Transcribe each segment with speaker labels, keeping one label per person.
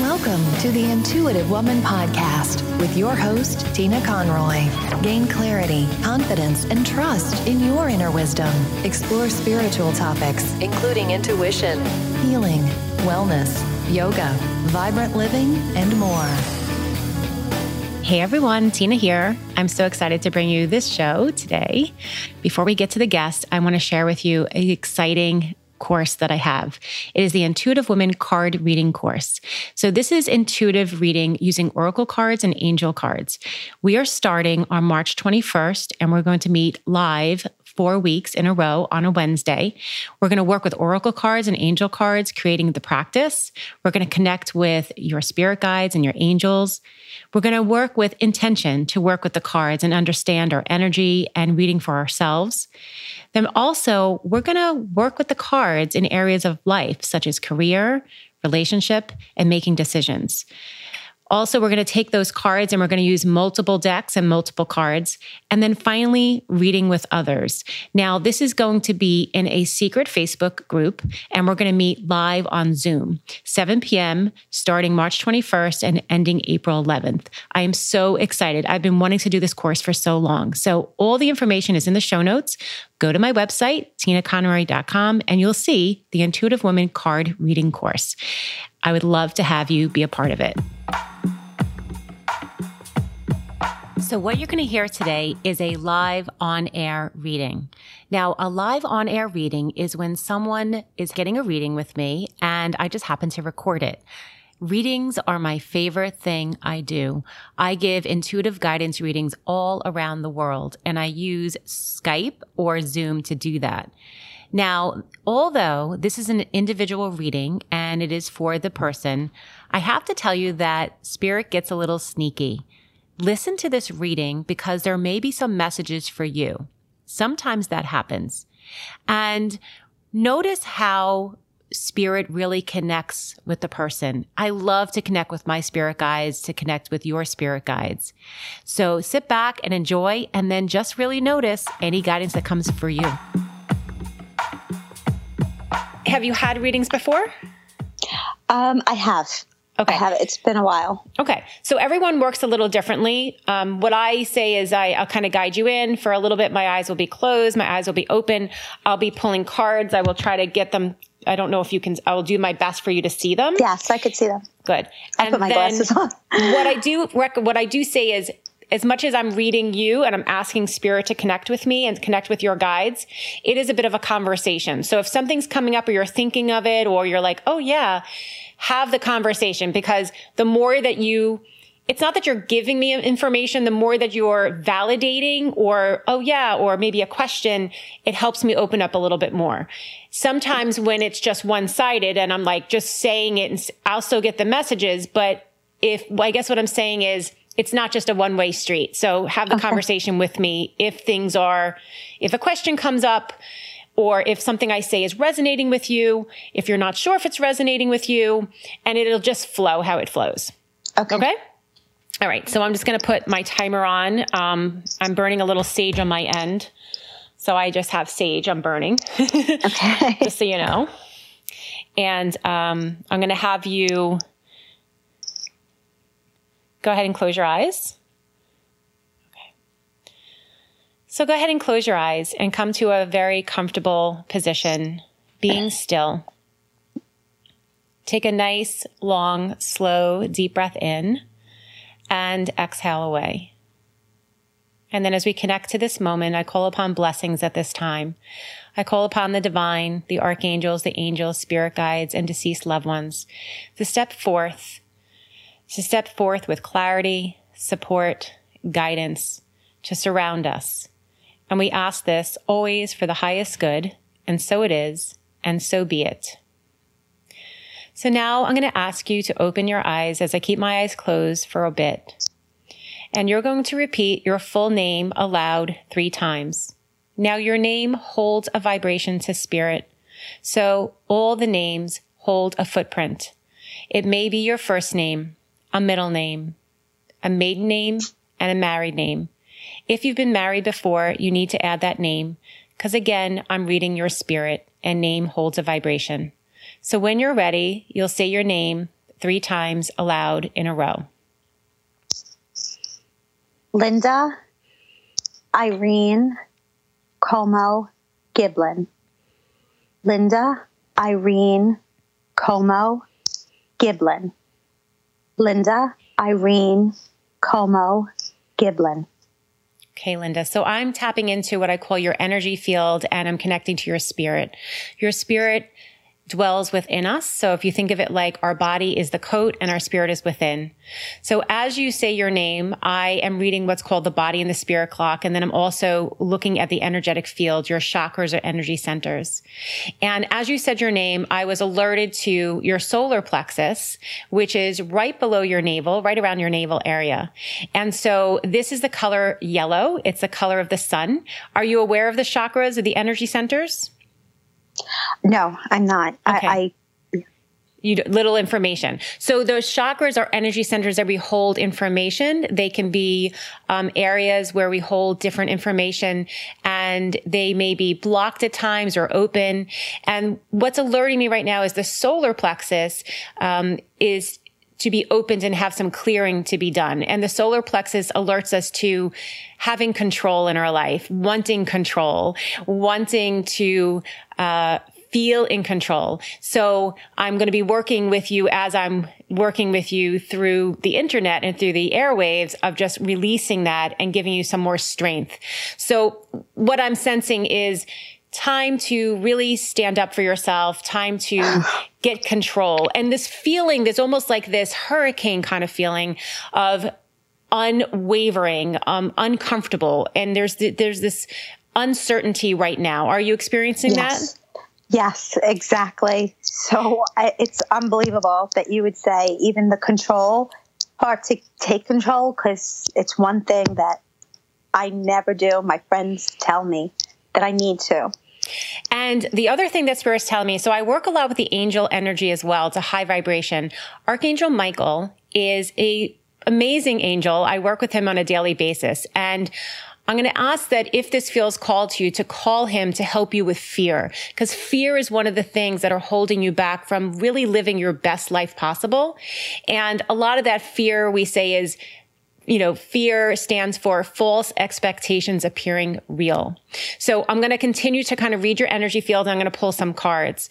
Speaker 1: Welcome to the Intuitive Woman Podcast with your host, Tina Conroy. Gain clarity, confidence, and trust in your inner wisdom. Explore spiritual topics, including intuition, healing, wellness, yoga, vibrant living, and more.
Speaker 2: Hey everyone, Tina here. I'm so excited to bring you this show today. Before we get to the guest, I want to share with you an exciting course that I have. It is the Intuitive Woman card reading course. So this is intuitive reading using oracle cards and angel cards. We are starting on March 21st and we're going to meet live four weeks in a row on a Wednesday. We're going to work with oracle cards and angel cards, creating the practice. We're going to connect with your spirit guides and your angels. We're going to work with intention to work with the cards and understand our energy and reading for ourselves. Then also, we're going to work with the cards in areas of life, such as career, relationship, and making decisions. Also, we're going to take those cards and we're going to use multiple decks and multiple cards. And then finally, reading with others. Now, this is going to be in a secret Facebook group, and we're going to meet live on Zoom, 7 p.m., starting March 21st and ending April 11th. I am so excited. I've been wanting to do this course for so long. So, all the information is in the show notes. Go to my website, tinaconroy.com, and you'll see the Intuitive Woman card reading course. I would love to have you be a part of it. So, what you're going to hear today is a live on air reading. Now, a live on air reading is when someone is getting a reading with me and I just happen to record it. Readings are my favorite thing I do. I give intuitive guidance readings all around the world and I use Skype or Zoom to do that. Now, although this is an individual reading and it is for the person, I have to tell you that spirit gets a little sneaky. Listen to this reading because there may be some messages for you. Sometimes that happens. And notice how spirit really connects with the person. I love to connect with my spirit guides, to connect with your spirit guides. So sit back and enjoy, and then just really notice any guidance that comes for you. Have you had readings before?
Speaker 3: Um, I have.
Speaker 2: Okay.
Speaker 3: I have. It's been a while.
Speaker 2: Okay. So everyone works a little differently. Um, what I say is I, I'll kind of guide you in for a little bit. My eyes will be closed. My eyes will be open. I'll be pulling cards. I will try to get them. I don't know if you can, I will do my best for you to see them.
Speaker 3: Yes, I could see them.
Speaker 2: Good.
Speaker 3: I put my glasses on.
Speaker 2: what I do, what I do say is as much as I'm reading you and I'm asking spirit to connect with me and connect with your guides, it is a bit of a conversation. So if something's coming up or you're thinking of it or you're like, oh yeah, have the conversation because the more that you, it's not that you're giving me information, the more that you're validating or, oh yeah, or maybe a question, it helps me open up a little bit more. Sometimes when it's just one sided and I'm like just saying it and I'll still get the messages, but if, I guess what I'm saying is, it's not just a one way street. So have the okay. conversation with me if things are, if a question comes up or if something I say is resonating with you, if you're not sure if it's resonating with you, and it'll just flow how it flows.
Speaker 3: Okay.
Speaker 2: Okay. All right. So I'm just going to put my timer on. Um, I'm burning a little sage on my end. So I just have sage I'm burning.
Speaker 3: okay.
Speaker 2: just so you know. And um, I'm going to have you Go ahead and close your eyes. Okay. So go ahead and close your eyes and come to a very comfortable position, being still. Take a nice, long, slow, deep breath in and exhale away. And then as we connect to this moment, I call upon blessings at this time. I call upon the divine, the archangels, the angels, spirit guides, and deceased loved ones to step forth to step forth with clarity, support, guidance to surround us. And we ask this always for the highest good, and so it is, and so be it. So now I'm going to ask you to open your eyes as I keep my eyes closed for a bit. And you're going to repeat your full name aloud three times. Now your name holds a vibration to spirit. So all the names hold a footprint. It may be your first name, a middle name, a maiden name, and a married name. If you've been married before, you need to add that name because again, I'm reading your spirit and name holds a vibration. So when you're ready, you'll say your name three times aloud in a row.
Speaker 3: Linda, Irene, Como, Giblin. Linda, Irene, Como, Giblin. Linda, Irene, Como, Giblin.
Speaker 2: Okay, Linda. So I'm tapping into what I call your energy field and I'm connecting to your spirit. Your spirit dwells within us. So if you think of it like our body is the coat and our spirit is within. So as you say your name, I am reading what's called the body and the spirit clock. And then I'm also looking at the energetic field, your chakras or energy centers. And as you said your name, I was alerted to your solar plexus, which is right below your navel, right around your navel area. And so this is the color yellow. It's the color of the sun. Are you aware of the chakras or the energy centers?
Speaker 3: No, I'm not. Okay. I, I
Speaker 2: you little information. So those chakras are energy centers that we hold information. They can be um, areas where we hold different information, and they may be blocked at times or open. And what's alerting me right now is the solar plexus um, is to be opened and have some clearing to be done. And the solar plexus alerts us to having control in our life, wanting control, wanting to uh, feel in control. So I'm going to be working with you as I'm working with you through the internet and through the airwaves of just releasing that and giving you some more strength. So what I'm sensing is time to really stand up for yourself, time to get control. And this feeling, there's almost like this hurricane kind of feeling of unwavering, um, uncomfortable. And there's, there's this uncertainty right now. Are you experiencing yes. that?
Speaker 3: Yes, exactly. So I, it's unbelievable that you would say even the control part to take control because it's one thing that I never do. My friends tell me that I need to.
Speaker 2: And the other thing that Spirit's telling me, so I work a lot with the angel energy as well. It's a high vibration. Archangel Michael is a amazing angel. I work with him on a daily basis. And I'm going to ask that if this feels called to you to call him to help you with fear, because fear is one of the things that are holding you back from really living your best life possible. And a lot of that fear we say is you know, fear stands for false expectations appearing real. So I'm going to continue to kind of read your energy field. I'm going to pull some cards.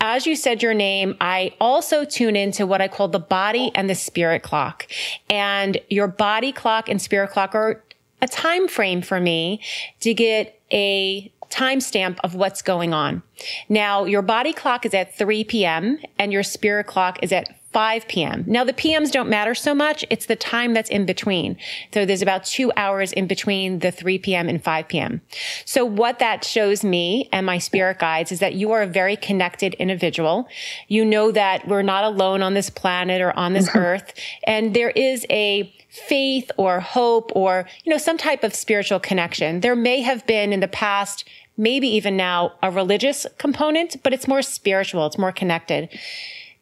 Speaker 2: As you said your name, I also tune into what I call the body and the spirit clock. And your body clock and spirit clock are a time frame for me to get a timestamp of what's going on. Now, your body clock is at 3 p.m. and your spirit clock is at 5 p.m. Now the PMs don't matter so much. It's the time that's in between. So there's about two hours in between the 3 p.m. and 5 p.m. So what that shows me and my spirit guides is that you are a very connected individual. You know that we're not alone on this planet or on this mm-hmm. earth. And there is a faith or hope or, you know, some type of spiritual connection. There may have been in the past, maybe even now a religious component, but it's more spiritual. It's more connected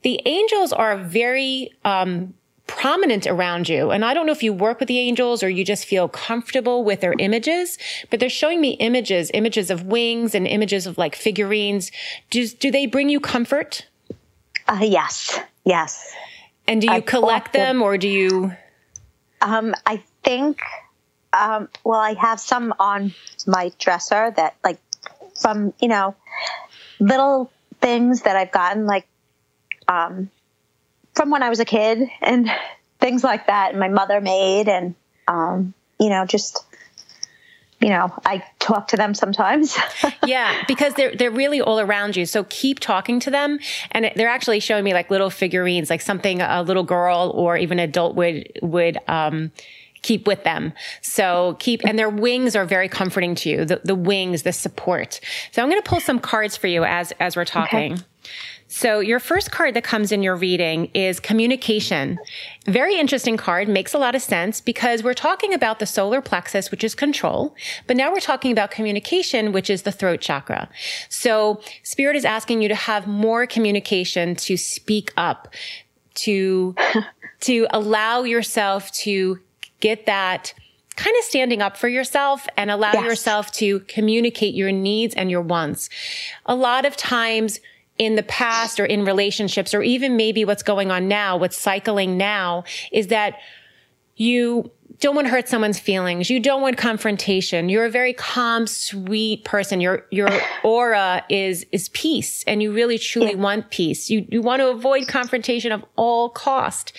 Speaker 2: the angels are very um, prominent around you. And I don't know if you work with the angels or you just feel comfortable with their images, but they're showing me images, images of wings and images of like figurines. Do, do they bring you comfort?
Speaker 3: Uh, yes, yes.
Speaker 2: And do you I collect them or do you?
Speaker 3: Um, I think, um, well, I have some on my dresser that like from, you know, little things that I've gotten like um, from when I was a kid and things like that. My mother made, and um, you know, just you know, I talk to them sometimes.
Speaker 2: yeah, because they're they're really all around you. So keep talking to them, and they're actually showing me like little figurines, like something a little girl or even adult would would. Um, keep with them. So keep, and their wings are very comforting to you. The, the wings, the support. So I'm going to pull some cards for you as, as we're talking. Okay. So your first card that comes in your reading is communication. Very interesting card, makes a lot of sense because we're talking about the solar plexus, which is control, but now we're talking about communication, which is the throat chakra. So spirit is asking you to have more communication, to speak up, to, to allow yourself to get that kind of standing up for yourself and allow yes. yourself to communicate your needs and your wants. A lot of times in the past or in relationships or even maybe what's going on now, what's cycling now is that you don't want to hurt someone's feelings. You don't want confrontation. You're a very calm, sweet person. Your your aura is is peace, and you really truly yeah. want peace. You you want to avoid confrontation of all cost.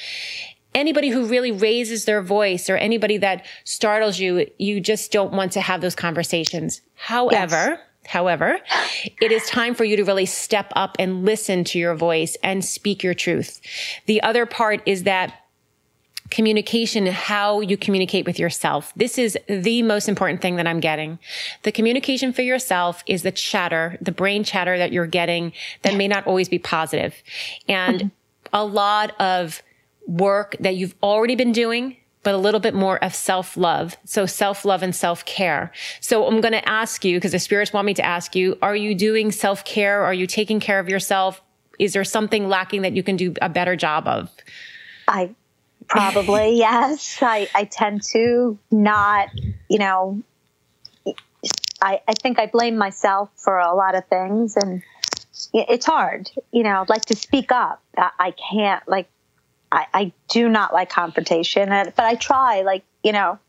Speaker 2: Anybody who really raises their voice or anybody that startles you, you just don't want to have those conversations. However, yes. However, it is time for you to really step up and listen to your voice and speak your truth. The other part is that communication, how you communicate with yourself. This is the most important thing that I'm getting. The communication for yourself is the chatter, the brain chatter that you're getting that may not always be positive. And mm-hmm. a lot of work that you've already been doing but a little bit more of self love. So self love and self care. So I'm going to ask you, because the spirits want me to ask you, are you doing self care? Are you taking care of yourself? Is there something lacking that you can do a better job of?
Speaker 3: I probably, yes. I, I tend to not, you know, I, I think I blame myself for a lot of things and it's hard, you know, like to speak up. I can't like I, I do not like confrontation, but I try, like, you know,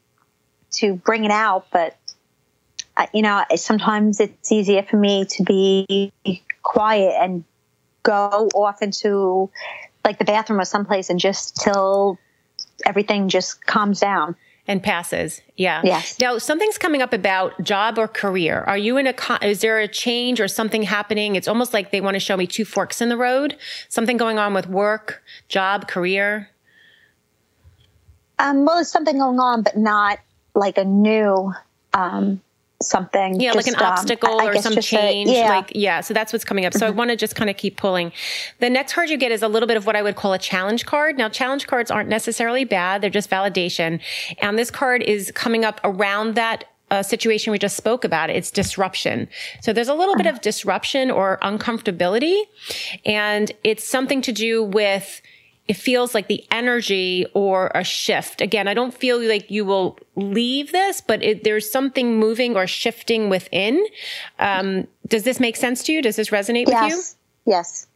Speaker 3: to bring it out. But, you know, sometimes it's easier for me to be quiet and go off into like the bathroom or someplace and just till everything just calms down
Speaker 2: and passes. Yeah.
Speaker 3: Yes.
Speaker 2: Now something's coming up about job or career. Are you in a, is there a change or something happening? It's almost like they want to show me two forks in the road. Something going on with work, job, career.
Speaker 3: Um, well, there's something going on, but not like a new, um, something.
Speaker 2: Yeah, just, like an um, obstacle or some change. A, yeah. Like, yeah. So that's what's coming up. So mm-hmm. I want to just kind of keep pulling. The next card you get is a little bit of what I would call a challenge card. Now, challenge cards aren't necessarily bad. They're just validation. And this card is coming up around that uh, situation we just spoke about. It's disruption. So there's a little bit of disruption or uncomfortability. And it's something to do with it feels like the energy or a shift. Again, I don't feel like you will leave this, but it, there's something moving or shifting within. Um, does this make sense to you? Does this resonate yes. with
Speaker 3: you? Yes.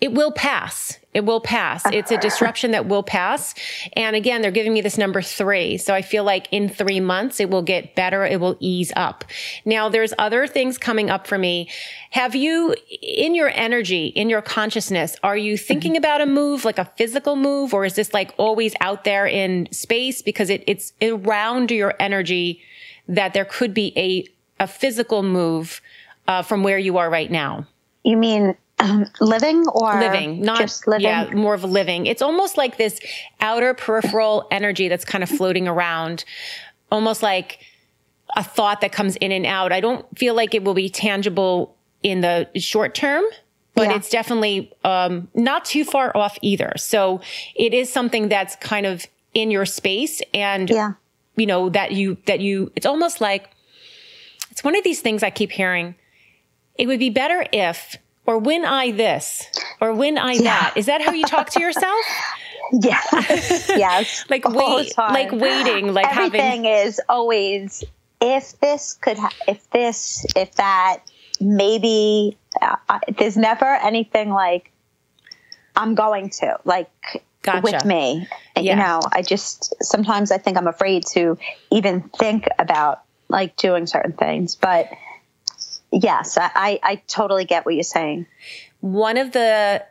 Speaker 2: It will pass. It will pass. It's a disruption that will pass. And again, they're giving me this number three. So I feel like in three months, it will get better. It will ease up. Now, there's other things coming up for me. Have you, in your energy, in your consciousness, are you thinking about a move, like a physical move, or is this like always out there in space? Because it, it's around your energy that there could be a, a physical move uh, from where you are right now.
Speaker 3: You mean um, living or
Speaker 2: living, not
Speaker 3: just living?
Speaker 2: Yeah, more of a living. It's almost like this outer peripheral energy that's kind of floating around, almost like a thought that comes in and out. I don't feel like it will be tangible in the short term, but yeah. it's definitely um, not too far off either. So it is something that's kind of in your space, and yeah. you know that you that you. It's almost like it's one of these things I keep hearing. It would be better if or when I this or when I yeah. that. Is that how you talk to yourself?
Speaker 3: yeah. yes.
Speaker 2: like wait, like waiting, like
Speaker 3: everything
Speaker 2: having...
Speaker 3: is always if this could, ha- if this, if that, maybe uh, there's never anything like I'm going to like gotcha. with me. Yeah. You know, I just sometimes I think I'm afraid to even think about like doing certain things, but yes, I, I totally get what you're saying.
Speaker 2: One of the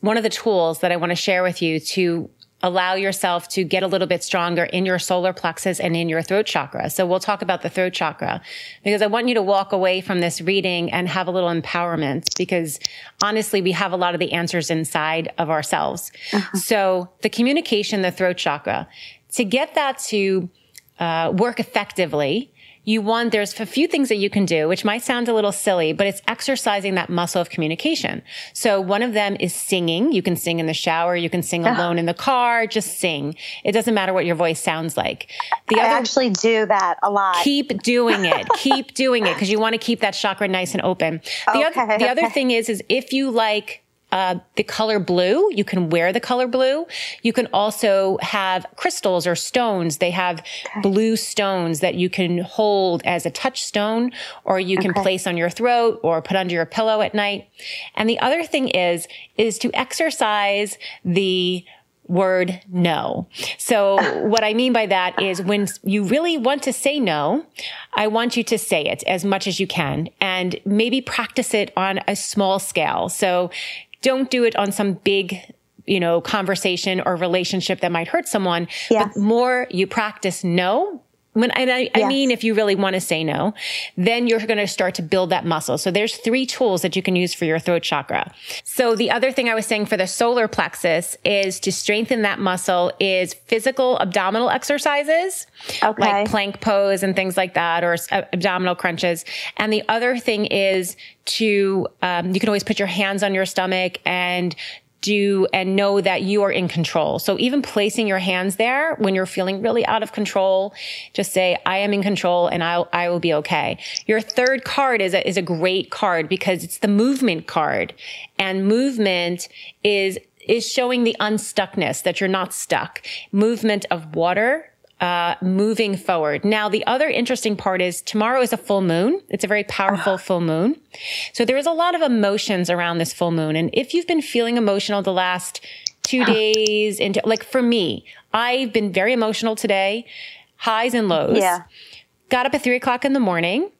Speaker 2: one of the tools that I want to share with you to allow yourself to get a little bit stronger in your solar plexus and in your throat chakra. So we'll talk about the throat chakra because I want you to walk away from this reading and have a little empowerment because honestly, we have a lot of the answers inside of ourselves. Uh-huh. So the communication, the throat chakra, to get that to uh, work effectively, you want, there's a few things that you can do, which might sound a little silly, but it's exercising that muscle of communication. So one of them is singing. You can sing in the shower. You can sing uh-huh. alone in the car. Just sing. It doesn't matter what your voice sounds like.
Speaker 3: The I other, actually do that a lot.
Speaker 2: Keep doing it. keep doing it because you want to keep that chakra nice and open. The
Speaker 3: okay,
Speaker 2: other, the okay. other thing is, is if you like uh, the color blue. You can wear the color blue. You can also have crystals or stones. They have okay. blue stones that you can hold as a touchstone or you can okay. place on your throat or put under your pillow at night. And the other thing is, is to exercise the word no. So what I mean by that is when you really want to say no, I want you to say it as much as you can and maybe practice it on a small scale. So don't do it on some big you know, conversation or relationship that might hurt someone. Yes. But more you practice no, when and I. I mean, if you really want to say no, then you're going to start to build that muscle. So there's three tools that you can use for your throat chakra. So the other thing I was saying for the solar plexus is to strengthen that muscle is physical abdominal exercises, okay. like plank pose and things like that, or uh, abdominal crunches. And the other thing is to um, you can always put your hands on your stomach and do and know that you are in control. So even placing your hands there when you're feeling really out of control, just say, I am in control and I'll, I will be okay. Your third card is a, is a great card because it's the movement card and movement is is showing the unstuckness that you're not stuck. Movement of water, uh, moving forward. Now, the other interesting part is tomorrow is a full moon. It's a very powerful uh-huh. full moon. So there is a lot of emotions around this full moon. And if you've been feeling emotional the last two days into, like for me, I've been very emotional today, highs and lows.
Speaker 3: Yeah.
Speaker 2: Got up at three o'clock in the morning.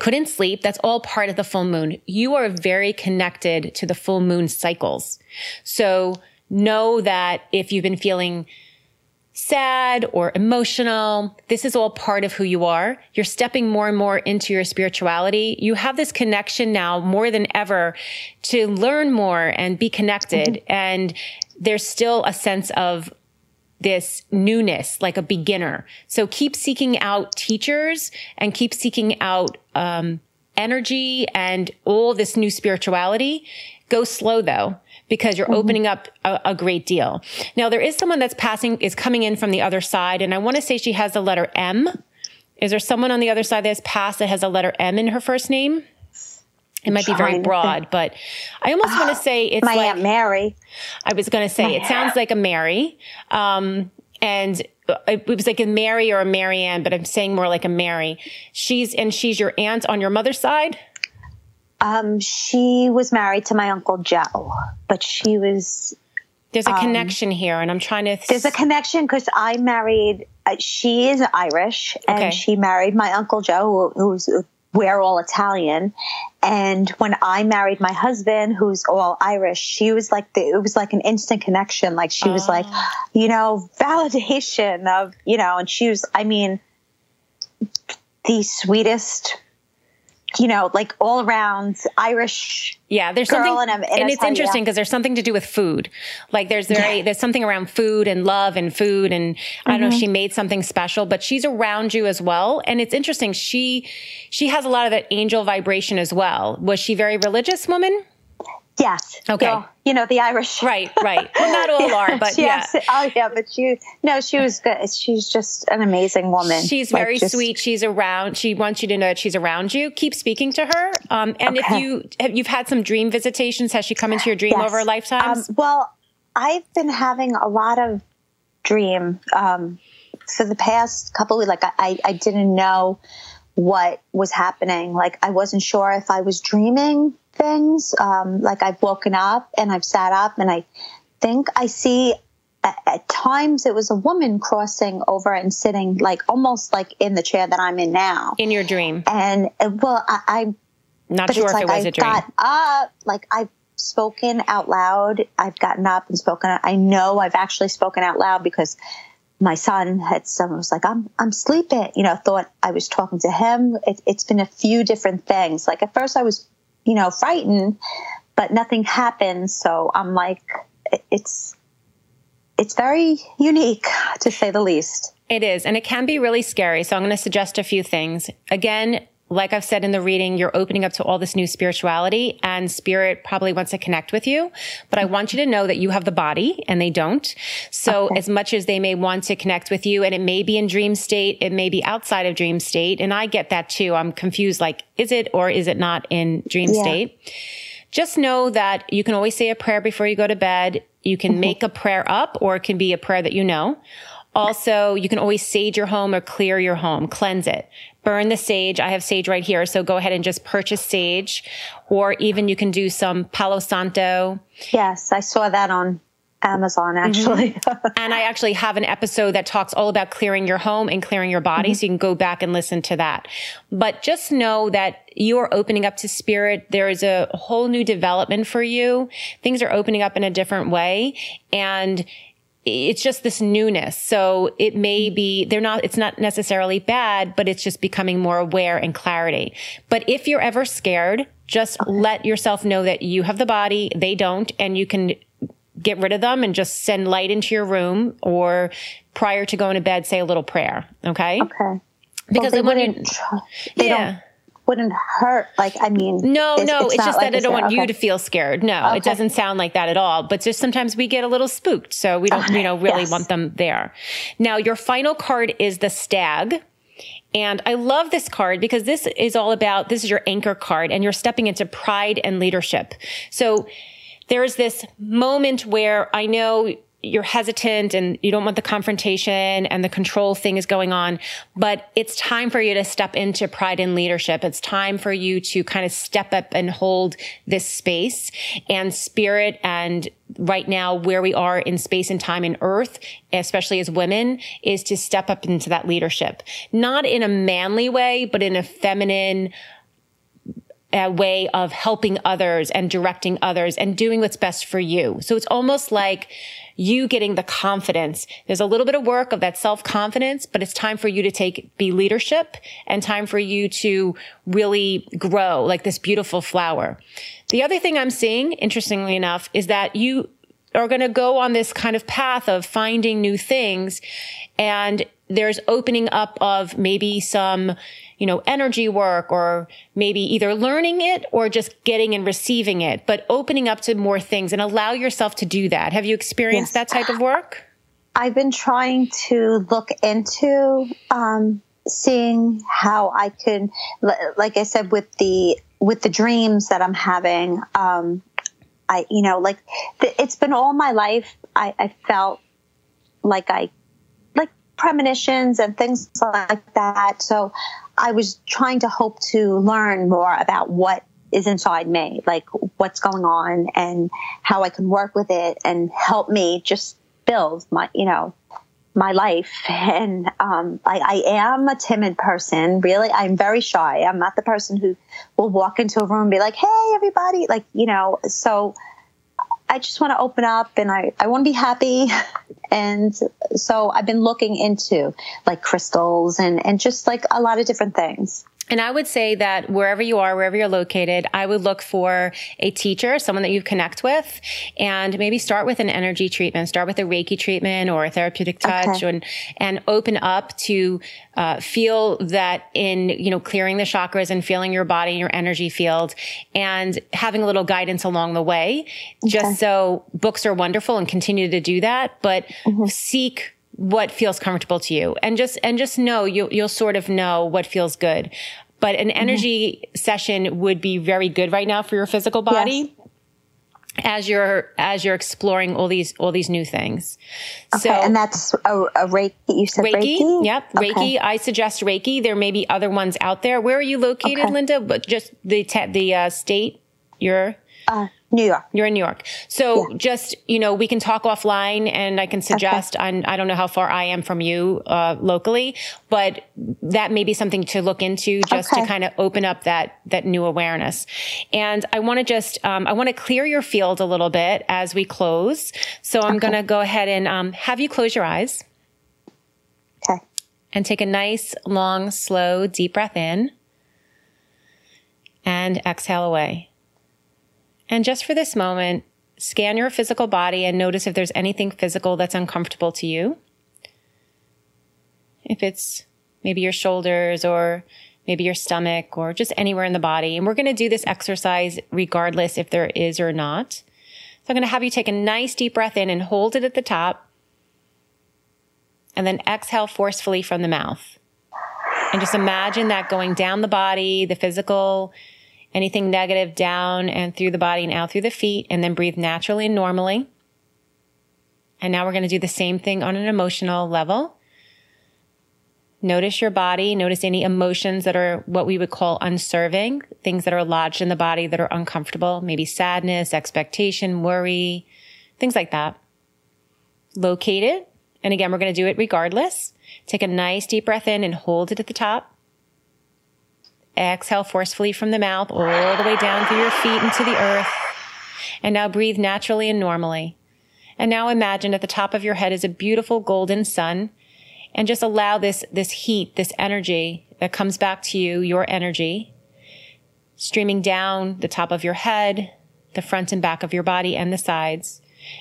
Speaker 2: Couldn't sleep. That's all part of the full moon. You are very connected to the full moon cycles. So know that if you've been feeling sad or emotional. This is all part of who you are. You're stepping more and more into your spirituality. You have this connection now more than ever to learn more and be connected. Mm-hmm. And there's still a sense of this newness, like a beginner. So keep seeking out teachers and keep seeking out, um, energy and all this new spirituality. Go slow though because you're mm-hmm. opening up a, a, great deal. Now there is someone that's passing, is coming in from the other side. And I want to say she has the letter M. Is there someone on the other side that's passed that has a letter M in her first name? It might be very broad, but I almost want to say it's
Speaker 3: my
Speaker 2: like,
Speaker 3: Aunt Mary.
Speaker 2: I was going to say, my it sounds like a Mary. Um, and it was like a Mary or a Marianne, but I'm saying more like a Mary. She's, and she's your aunt on your mother's side?
Speaker 3: Um, she was married to my uncle Joe, but she was.
Speaker 2: There's a um, connection here, and I'm trying to. Th-
Speaker 3: there's a connection because I married. Uh, she is Irish, and okay. she married my uncle Joe, who, who's we're all Italian. And when I married my husband, who's all Irish, she was like the, it was like an instant connection. Like she was like, oh. you know, validation of, you know, and she was, I mean, the sweetest you know, like all around Irish.
Speaker 2: Yeah, there's something, and, and it's interesting because there's something to do with food. Like there's very, yeah. there's something around food and love and food, and mm-hmm. I don't know mm-hmm. she made something special, but she's around you as well. And it's interesting. She, she has a lot of that angel vibration as well. Was she very religious woman?
Speaker 3: Yes.
Speaker 2: Okay.
Speaker 3: So, you know the Irish.
Speaker 2: Right. Right. Well, not all yeah, are, but yeah.
Speaker 3: Oh yeah, but she. No, she was good. She's just an amazing woman.
Speaker 2: She's like very just, sweet. She's around. She wants you to know that she's around you. Keep speaking to her. Um, and okay. if you have, you've had some dream visitations, has she come into your dream yes. over lifetimes?
Speaker 3: Um, well, I've been having a lot of dream um, for the past couple of like I, I didn't know what was happening. Like I wasn't sure if I was dreaming things. Um, like I've woken up and I've sat up and I think I see at, at, times it was a woman crossing over and sitting like almost like in the chair that I'm in now.
Speaker 2: In your dream.
Speaker 3: And uh, well, I, I
Speaker 2: not sure if like it was
Speaker 3: I
Speaker 2: a dream.
Speaker 3: Got up, like I've spoken out loud. I've gotten up and spoken. I know I've actually spoken out loud because my son had someone was like, I'm, I'm sleeping, you know, thought I was talking to him. It, it's been a few different things. Like at first I was you know, frightened, but nothing happened. So I'm like, it's, it's very unique to say the least.
Speaker 2: It is. And it can be really scary. So I'm going to suggest a few things. Again, like I've said in the reading, you're opening up to all this new spirituality and spirit probably wants to connect with you. But I want you to know that you have the body and they don't. So okay. as much as they may want to connect with you and it may be in dream state, it may be outside of dream state. And I get that too. I'm confused. Like, is it or is it not in dream yeah. state? just know that you can always say a prayer before you go to bed. You can mm-hmm. make a prayer up or it can be a prayer that you know. Also, you can always sage your home or clear your home, cleanse it. Burn the sage. I have sage right here. So go ahead and just purchase sage or even you can do some Palo Santo.
Speaker 3: Yes, I saw that on Amazon actually.
Speaker 2: Mm-hmm. and I actually have an episode that talks all about clearing your home and clearing your body. Mm-hmm. So you can go back and listen to that. But just know that you are opening up to spirit. There is a whole new development for you. Things are opening up in a different way. And it's just this newness. So it may mm-hmm. be, they're not, it's not necessarily bad, but it's just becoming more aware and clarity. But if you're ever scared, just let yourself know that you have the body, they don't, and you can get rid of them and just send light into your room or prior to going to bed, say a little prayer. Okay.
Speaker 3: Okay.
Speaker 2: Because
Speaker 3: well,
Speaker 2: they,
Speaker 3: wouldn't, they yeah. Wouldn't hurt. Like, I mean,
Speaker 2: no, it's, no, it's, it's just like that I don't want okay. you to feel scared. No, okay. it doesn't sound like that at all. But just sometimes we get a little spooked. So we don't, you know, really yes. want them there. Now, your final card is the stag. And I love this card because this is all about, this is your anchor card and you're stepping into pride and leadership. So there's this moment where I know you're hesitant and you don't want the confrontation and the control thing is going on, but it's time for you to step into pride and leadership. It's time for you to kind of step up and hold this space and spirit and right now where we are in space and time and earth, especially as women, is to step up into that leadership. Not in a manly way, but in a feminine, a way of helping others and directing others and doing what's best for you. So it's almost like you getting the confidence. There's a little bit of work of that self confidence, but it's time for you to take, be leadership and time for you to really grow like this beautiful flower. The other thing I'm seeing, interestingly enough, is that you are going to go on this kind of path of finding new things and there's opening up of maybe some you know, energy work or maybe either learning it or just getting and receiving it, but opening up to more things and allow yourself to do that. Have you experienced yes. that type of work?
Speaker 3: I've been trying to look into um, seeing how I can, like I said, with the with the dreams that I'm having. Um, I, you know, like it's been all my life. I, I felt like I premonitions and things like that. So I was trying to hope to learn more about what is inside me, like what's going on and how I can work with it and help me just build my, you know, my life. And um, I, I am a timid person. Really, I'm very shy. I'm not the person who will walk into a room and be like, "Hey, everybody!" Like, you know. So I just want to open up and I, I want to be happy. And so I've been looking into like crystals and, and just like a lot of different things.
Speaker 2: And I would say that wherever you are, wherever you're located, I would look for a teacher, someone that you connect with, and maybe start with an energy treatment, start with a Reiki treatment or a therapeutic touch, okay. and and open up to uh, feel that in you know clearing the chakras and feeling your body and your energy field, and having a little guidance along the way. Okay. Just so books are wonderful and continue to do that, but mm-hmm. seek what feels comfortable to you and just and just know you you'll sort of know what feels good but an energy mm-hmm. session would be very good right now for your physical body yes. as you're as you're exploring all these all these new things
Speaker 3: okay, so and that's a, a reiki you said reiki,
Speaker 2: reiki? yep okay. reiki i suggest reiki there may be other ones out there where are you located okay. linda but just the te- the uh, state you're
Speaker 3: uh, New York.
Speaker 2: You're in New York. So yeah. just, you know, we can talk offline and I can suggest, okay. I don't know how far I am from you, uh, locally, but that may be something to look into just okay. to kind of open up that, that new awareness. And I want to just, um, I want to clear your field a little bit as we close. So I'm okay. going to go ahead and, um, have you close your eyes.
Speaker 3: Okay.
Speaker 2: And take a nice, long, slow, deep breath in and exhale away. And just for this moment, scan your physical body and notice if there's anything physical that's uncomfortable to you. If it's maybe your shoulders or maybe your stomach or just anywhere in the body. And we're going to do this exercise regardless if there is or not. So I'm going to have you take a nice deep breath in and hold it at the top. And then exhale forcefully from the mouth. And just imagine that going down the body, the physical anything negative down and through the body and out through the feet, and then breathe naturally and normally. And now we're going to do the same thing on an emotional level. Notice your body, notice any emotions that are what we would call unserving, things that are lodged in the body that are uncomfortable, maybe sadness, expectation, worry, things like that. Locate it. And again, we're going to do it regardless. Take a nice deep breath in and hold it at the top. Exhale forcefully from the mouth all the way down through your feet into the earth. And now breathe naturally and normally. And now imagine at the top of your head is a beautiful golden sun and just allow this, this heat, this energy that comes back to you, your energy, streaming down the top of your head, the front and back of your body and the sides.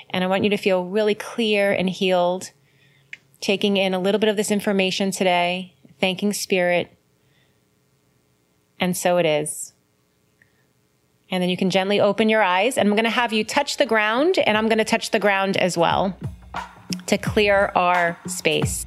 Speaker 2: And I want you to feel really clear and healed, taking in a little bit of this information today, thanking spirit. And so it is. And then you can gently open your eyes and I'm going to have you touch the ground and I'm going to touch the ground as well to clear our space.